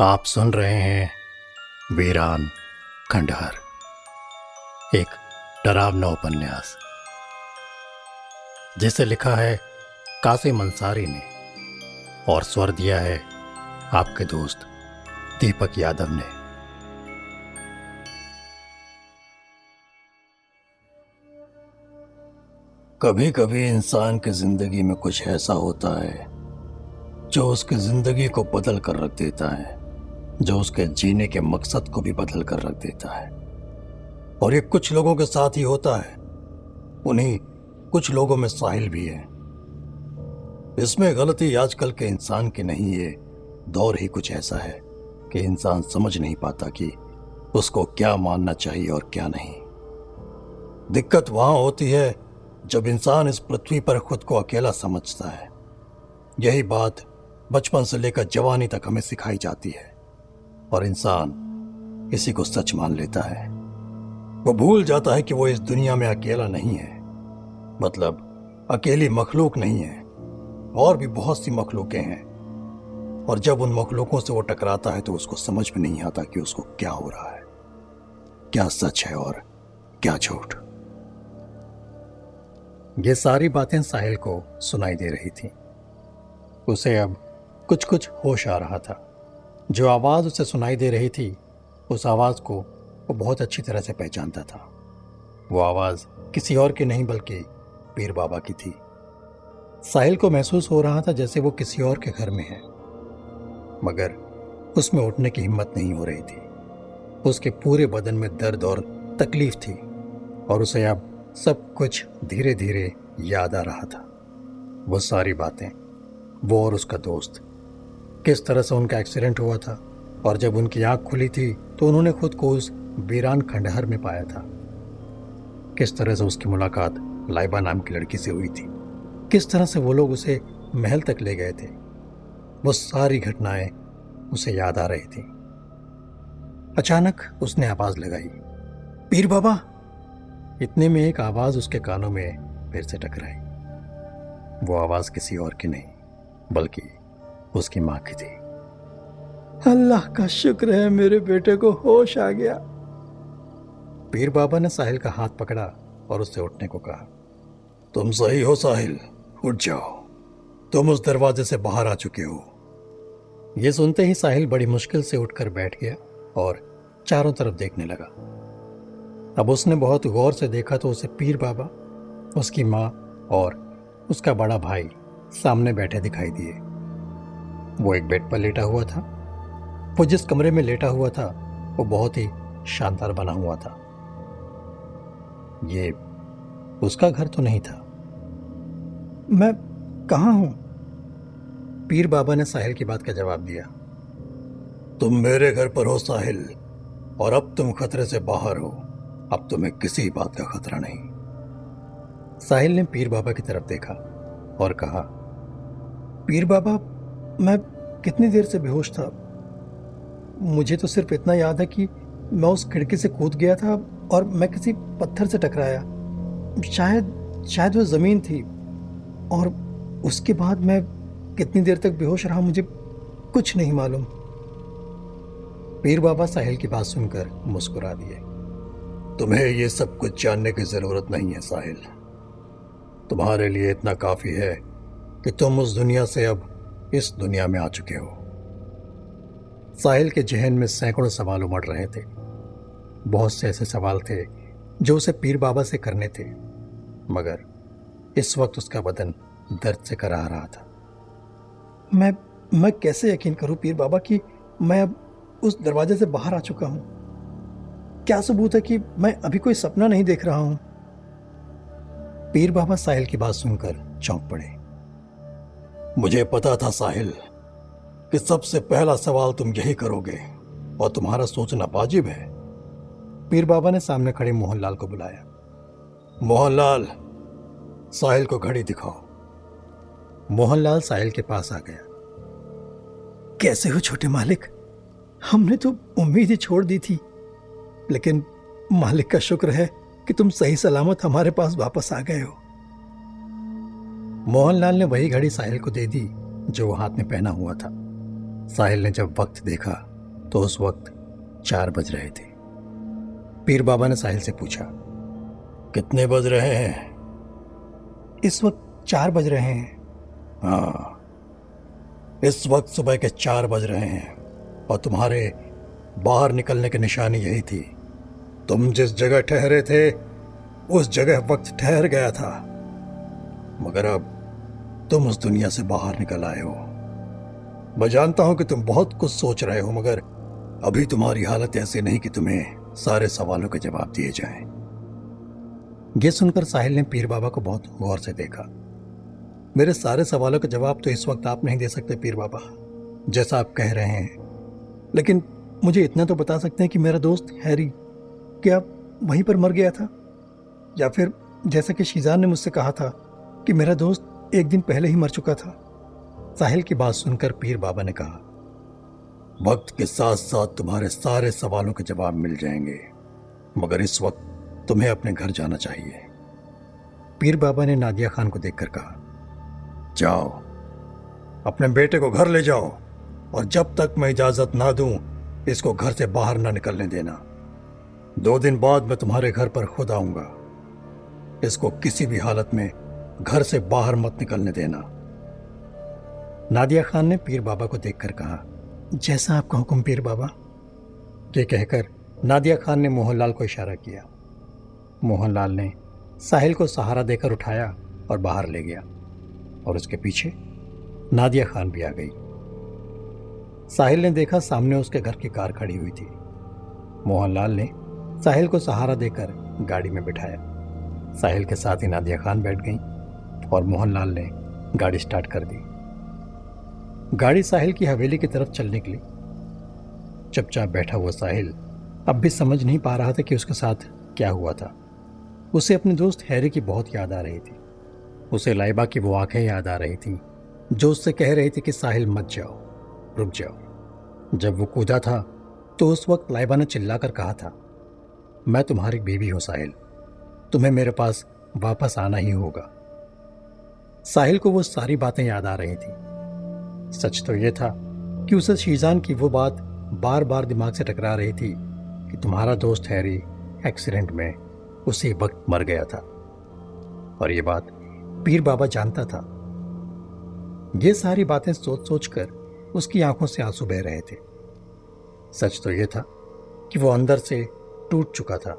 आप सुन रहे हैं वीरान खंडहर। एक डरावना उपन्यास। जिसे लिखा है कासिम अंसारी ने और स्वर दिया है आपके दोस्त दीपक यादव ने। कभी कभी इंसान की ज़िंदगी में कुछ ऐसा होता है जो उसकी ज़िंदगी को बदल कर रख देता है। जो उसके जीने के मकसद को भी बदल कर रख देता है। और ये कुछ लोगों के साथ ही होता है। उन्हीं कुछ लोगों में साहिल भी है। इसमें गलती आजकल के इंसान की नहीं है दौर ही कुछ ऐसा है कि इंसान समझ नहीं पाता कि उसको क्या मानना चाहिए और क्या नहीं। दिक्कत वहाँ होती है जब इंसान इस पृथ्वी पर खुद को अकेला समझता है। यही बात बचपन से लेकर जवानी तक हमें सिखाई जाती है। और इंसान इसी को सच मान लेता है। वो भूल जाता है कि वो इस दुनिया में अकेला नहीं है। मतलब अकेली मखलूक नहीं है। और भी बहुत सी मखलूकें हैं। और जब उन मखलूकों से वो टकराता है तो उसको समझ में नहीं आता कि उसको क्या हो रहा है। क्या सच है और क्या झूठ। ये सारी बातें साहिल को सुनाई दे रही थी। उसे अब कुछ कुछ होश आ रहा था। जो आवाज़ उसे सुनाई दे रही थी, उस आवाज़ को वो बहुत अच्छी तरह से पहचानता था। वो आवाज़ किसी और की नहीं बल्कि पीर बाबा की थी। साहिल को महसूस हो रहा था जैसे वो किसी और के घर में है। मगर उसमें उठने की हिम्मत नहीं हो रही थी। उसके पूरे बदन में दर्द और तकलीफ़ थी और उसे अब सब कुछ धीरे धीरे याद आ रहा था। वो सारी बातें, वो और उसका दोस्त किस तरह से उनका एक्सीडेंट हुआ था और जब उनकी आँख खुली थी तो उन्होंने खुद को उस वीरान खंडहर में पाया था। किस तरह से उसकी मुलाकात लाइबा नाम की लड़की से हुई थी? किस तरह से वो लोग उसे महल तक ले गए थे? वो सारी घटनाएँ उसे याद आ रही थी। अचानक उसने आवाज़ लगाई, पीर बाबा! इतने में एक आवाज़ उसके कानों में फिर से टकराई। वो आवाज़ किसी और की नहीं, बल्कि उसकी माँ की थी। अल्लाह का शुक्र है मेरे बेटे को होश आ गया। पीर बाबा ने साहिल का हाथ पकड़ा और उससे उठने को कहा तुम सही हो साहिल उठ जाओ। तुम उस दरवाजे से बाहर आ चुके हो यह सुनते ही साहिल बड़ी मुश्किल से उठकर बैठ गया और चारों तरफ़ देखने लगा। अब उसने बहुत गौर से देखा तो उसे पीर बाबा उसकी माँ और उसका बड़ा भाई सामने बैठे दिखाई दिए। वो एक बेड पर लेटा हुआ था। वो जिस कमरे में लेटा हुआ था, वो बहुत ही शानदार बना हुआ था। ये उसका घर तो नहीं था। मैं कहा हूँ? पीर बाबा ने साहिल की बात का जवाब दिया। तुम मेरे घर पर हो साहिल, और अब तुम खतरे से बाहर हो। अब तुम्हें किसी बात का खतरा नहीं। साहिल ने पीर बाबा की तरफ़ देखा और कहा, पीर बाबा मैं कितनी देर से बेहोश था? मुझे तो सिर्फ़ इतना याद है कि मैं उस खिड़की से कूद गया था और मैं किसी पत्थर से टकराया। शायद शायद वो ज़मीन थी। और उसके बाद मैं कितनी देर तक बेहोश रहा मुझे कुछ नहीं मालूम। पीर बाबा साहिल की बात सुनकर मुस्कुरा दिए। तुम्हें यह सब कुछ जानने की ज़रूरत नहीं है साहिल। तुम्हारे लिए इतना काफ़ी है कि तुम उस दुनिया से अब इस दुनिया में आ चुके हो। साहिल के जहन में सैकड़ों सवाल उमड़ रहे थे। बहुत से ऐसे सवाल थे जो उसे पीर बाबा से करने थे, मगर इस वक्त उसका बदन दर्द से करा रहा था। मैं मैं कैसे यकीन करूँ पीर बाबा कि मैं अब उस दरवाजे से बाहर आ चुका हूँ? क्या सबूत है कि मैं अभी कोई सपना नहीं देख रहा हूँ? पीर बाबा साहिल की बात सुनकर चौंक पड़े। मुझे पता था साहिल कि सबसे पहला सवाल तुम यही करोगे और तुम्हारा सोचना वाजिब है। पीर बाबा ने सामने खड़े मोहनलाल को बुलाया। मोहनलाल साहिल को घड़ी दिखाओ। मोहनलाल साहिल के पास आ गया। कैसे हो छोटे मालिक? हमने तो उम्मीद ही छोड़ दी थी। लेकिन मालिक का शुक्र है कि तुम सही सलामत हमारे पास वापस आ गए हो। मोहनलाल ने वही घड़ी साहिल को दे दी, जो हाथ में पहना हुआ था। साहिल ने जब वक्त देखा तो उस वक्त चार बज रहे थे। पीर बाबा ने साहिल से पूछा, कितने बज रहे हैं? इस वक्त चार बज रहे हैं। हाँ इस वक्त सुबह के चार बज रहे हैं, और तुम्हारे बाहर निकलने की निशानी यही थी। तुम जिस जगह ठहरे थे, उस जगह वक्त ठहर गया था। मगर अब तुम उस दुनिया से बाहर निकल आए हो। मैं जानता हूँ कि तुम बहुत कुछ सोच रहे हो, मगर अभी तुम्हारी हालत ऐसी नहीं कि तुम्हें सारे सवालों के जवाब दिए जाएँ। यह सुनकर साहिल ने पीर बाबा को बहुत गौर से देखा। मेरे सारे सवालों के जवाब तो इस वक्त आप नहीं दे सकते, पीर बाबा, जैसा आप कह रहे हैं। लेकिन मुझे इतना तो बता सकते हैं कि मेरा दोस्त हैरी क्या वहीं पर मर गया था? या फिर जैसा कि शीजान ने मुझसे कहा था कि मेरा दोस्त एक दिन पहले ही मर चुका था। साहिल की बात सुनकर पीर बाबा ने कहा, वक्त के साथ साथ तुम्हारे सारे सवालों के जवाब मिल जाएँगे, मगर इस वक्त तुम्हें अपने घर जाना चाहिए। पीर बाबा ने नादिया खान को देखकर कहा, जाओ, अपने बेटे को घर ले जाओ और जब तक मैं इजाज़त ना दूँ, इसको घर से बाहर ना निकलने देना। दो दिन बाद मैं तुम्हारे घर पर खुद आऊँगा। इसको किसी भी हालत में घर से बाहर मत निकलने देना। नादिया खान ने पीर बाबा को देखकर कहा, जैसा आपका हुक्म पीर बाबा। ये कहकर नादिया खान ने मोहनलाल को इशारा किया। मोहनलाल ने साहिल को सहारा देकर उठाया और बाहर ले गया और उसके पीछे नादिया खान भी आ गई। साहिल ने देखा सामने उसके घर की कार खड़ी हुई थी। मोहनलाल ने साहिल को सहारा देकर गाड़ी में बिठाया। साहिल के साथ ही नादिया खान बैठ गई। और मोहनलाल ने गाड़ी स्टार्ट कर दी। गाड़ी साहिल की हवेली की तरफ़ चल निकली। चुपचाप बैठा हुआ साहिल अब भी समझ नहीं पा रहा था कि उसके साथ क्या हुआ था। उसे अपने दोस्त हैरी की बहुत याद आ रही थी। उसे लाइबा की वो आँखें याद आ रही थी, जो उससे कह रही थी कि साहिल मत जाओ, रुक जाओ। जब वो कूदा था तो उस वक्त लाइबा ने चिल्लाकर कहा था, मैं तुम्हारी बीवी हूँ साहिल, तुम्हें मेरे पास वापस आना ही होगा। साहिल को वो सारी बातें याद आ रही थी। सच तो यह था कि उसे शीजान की वो बात बार बार दिमाग से टकरा रही थी कि तुम्हारा दोस्त हैरी एक्सीडेंट में उसी वक्त मर गया था। और ये बात पीर बाबा जानता था। ये सारी बातें सोच सोच कर उसकी आँखों से आँसू बह रहे थे। सच तो ये था कि वो अंदर से टूट चुका था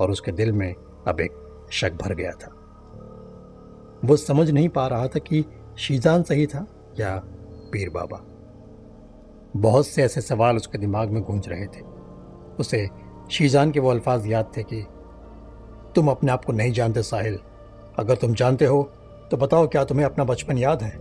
और उसके दिल में अब एक शक भर गया था। वो समझ नहीं पा रहा था कि शीजान सही था या पीर बाबा। बहुत से ऐसे सवाल उसके दिमाग में गूंज रहे थे। उसे शीजान के वो अल्फाज याद थे कि तुम अपने आप को नहीं जानते साहिल। अगर तुम जानते हो तो बताओ क्या तुम्हें अपना बचपन याद है?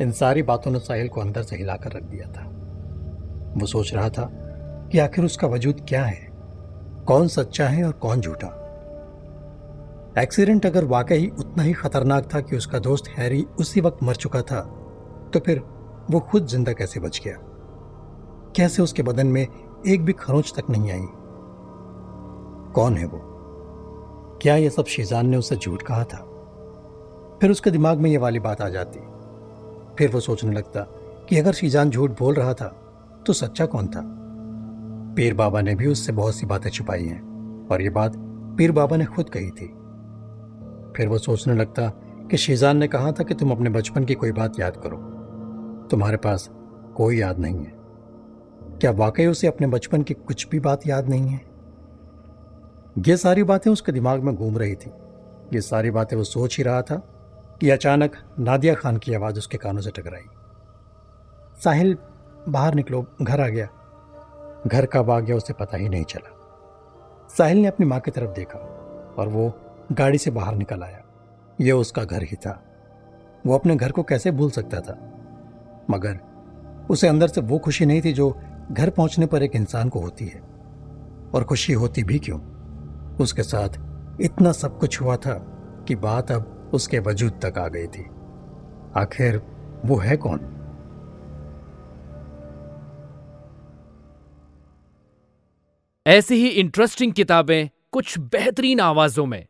इन सारी बातों ने साहिल को अंदर से हिलाकर रख दिया था। वो सोच रहा था कि आखिर उसका वजूद क्या है? कौन सच्चा है और कौन झूठा? एक्सीडेंट अगर वाकई उतना ही खतरनाक था कि उसका दोस्त हैरी उसी वक्त मर चुका था तो फिर वो खुद ज़िंदा कैसे बच गया? कैसे उसके बदन में एक भी खरोच तक नहीं आई? कौन है वो? क्या ये सब शीजान ने उसे झूठ कहा था? फिर उसके दिमाग में ये वाली बात आ जाती। फिर वो सोचने लगता कि अगर शीजान झूठ बोल रहा था तो सच्चा कौन था? पीर बाबा ने भी उससे बहुत सी बातें छुपाई हैं, और ये बात पीर बाबा ने खुद कही थी। फिर वो सोचने लगता कि शीजान ने कहा था कि तुम अपने बचपन की कोई बात याद करो। तुम्हारे पास कोई याद नहीं है। क्या वाकई उसे अपने बचपन की कुछ भी बात याद नहीं है? ये सारी बातें उसके दिमाग में घूम रही थी। ये सारी बातें वो सोच ही रहा था कि अचानक नादिया खान की आवाज़ उसके कानों से टकराई। साहिल बाहर निकलो, घर आ गया। घर कब आ गया उसे पता ही नहीं चला। साहिल ने अपनी माँ की तरफ़ देखा और वो गाड़ी से बाहर निकल आया। यह उसका घर ही था। वो अपने घर को कैसे भूल सकता था? मगर उसे अंदर से वो खुशी नहीं थी जो घर पहुँचने पर एक इंसान को होती है। और खुशी होती भी क्यों? उसके साथ इतना सब कुछ हुआ था कि बात अब उसके वजूद तक आ गई थी। आखिर वो है कौन? ऐसी ही इंटरेस्टिंग किताबें कुछ बेहतरीन आवाजों में।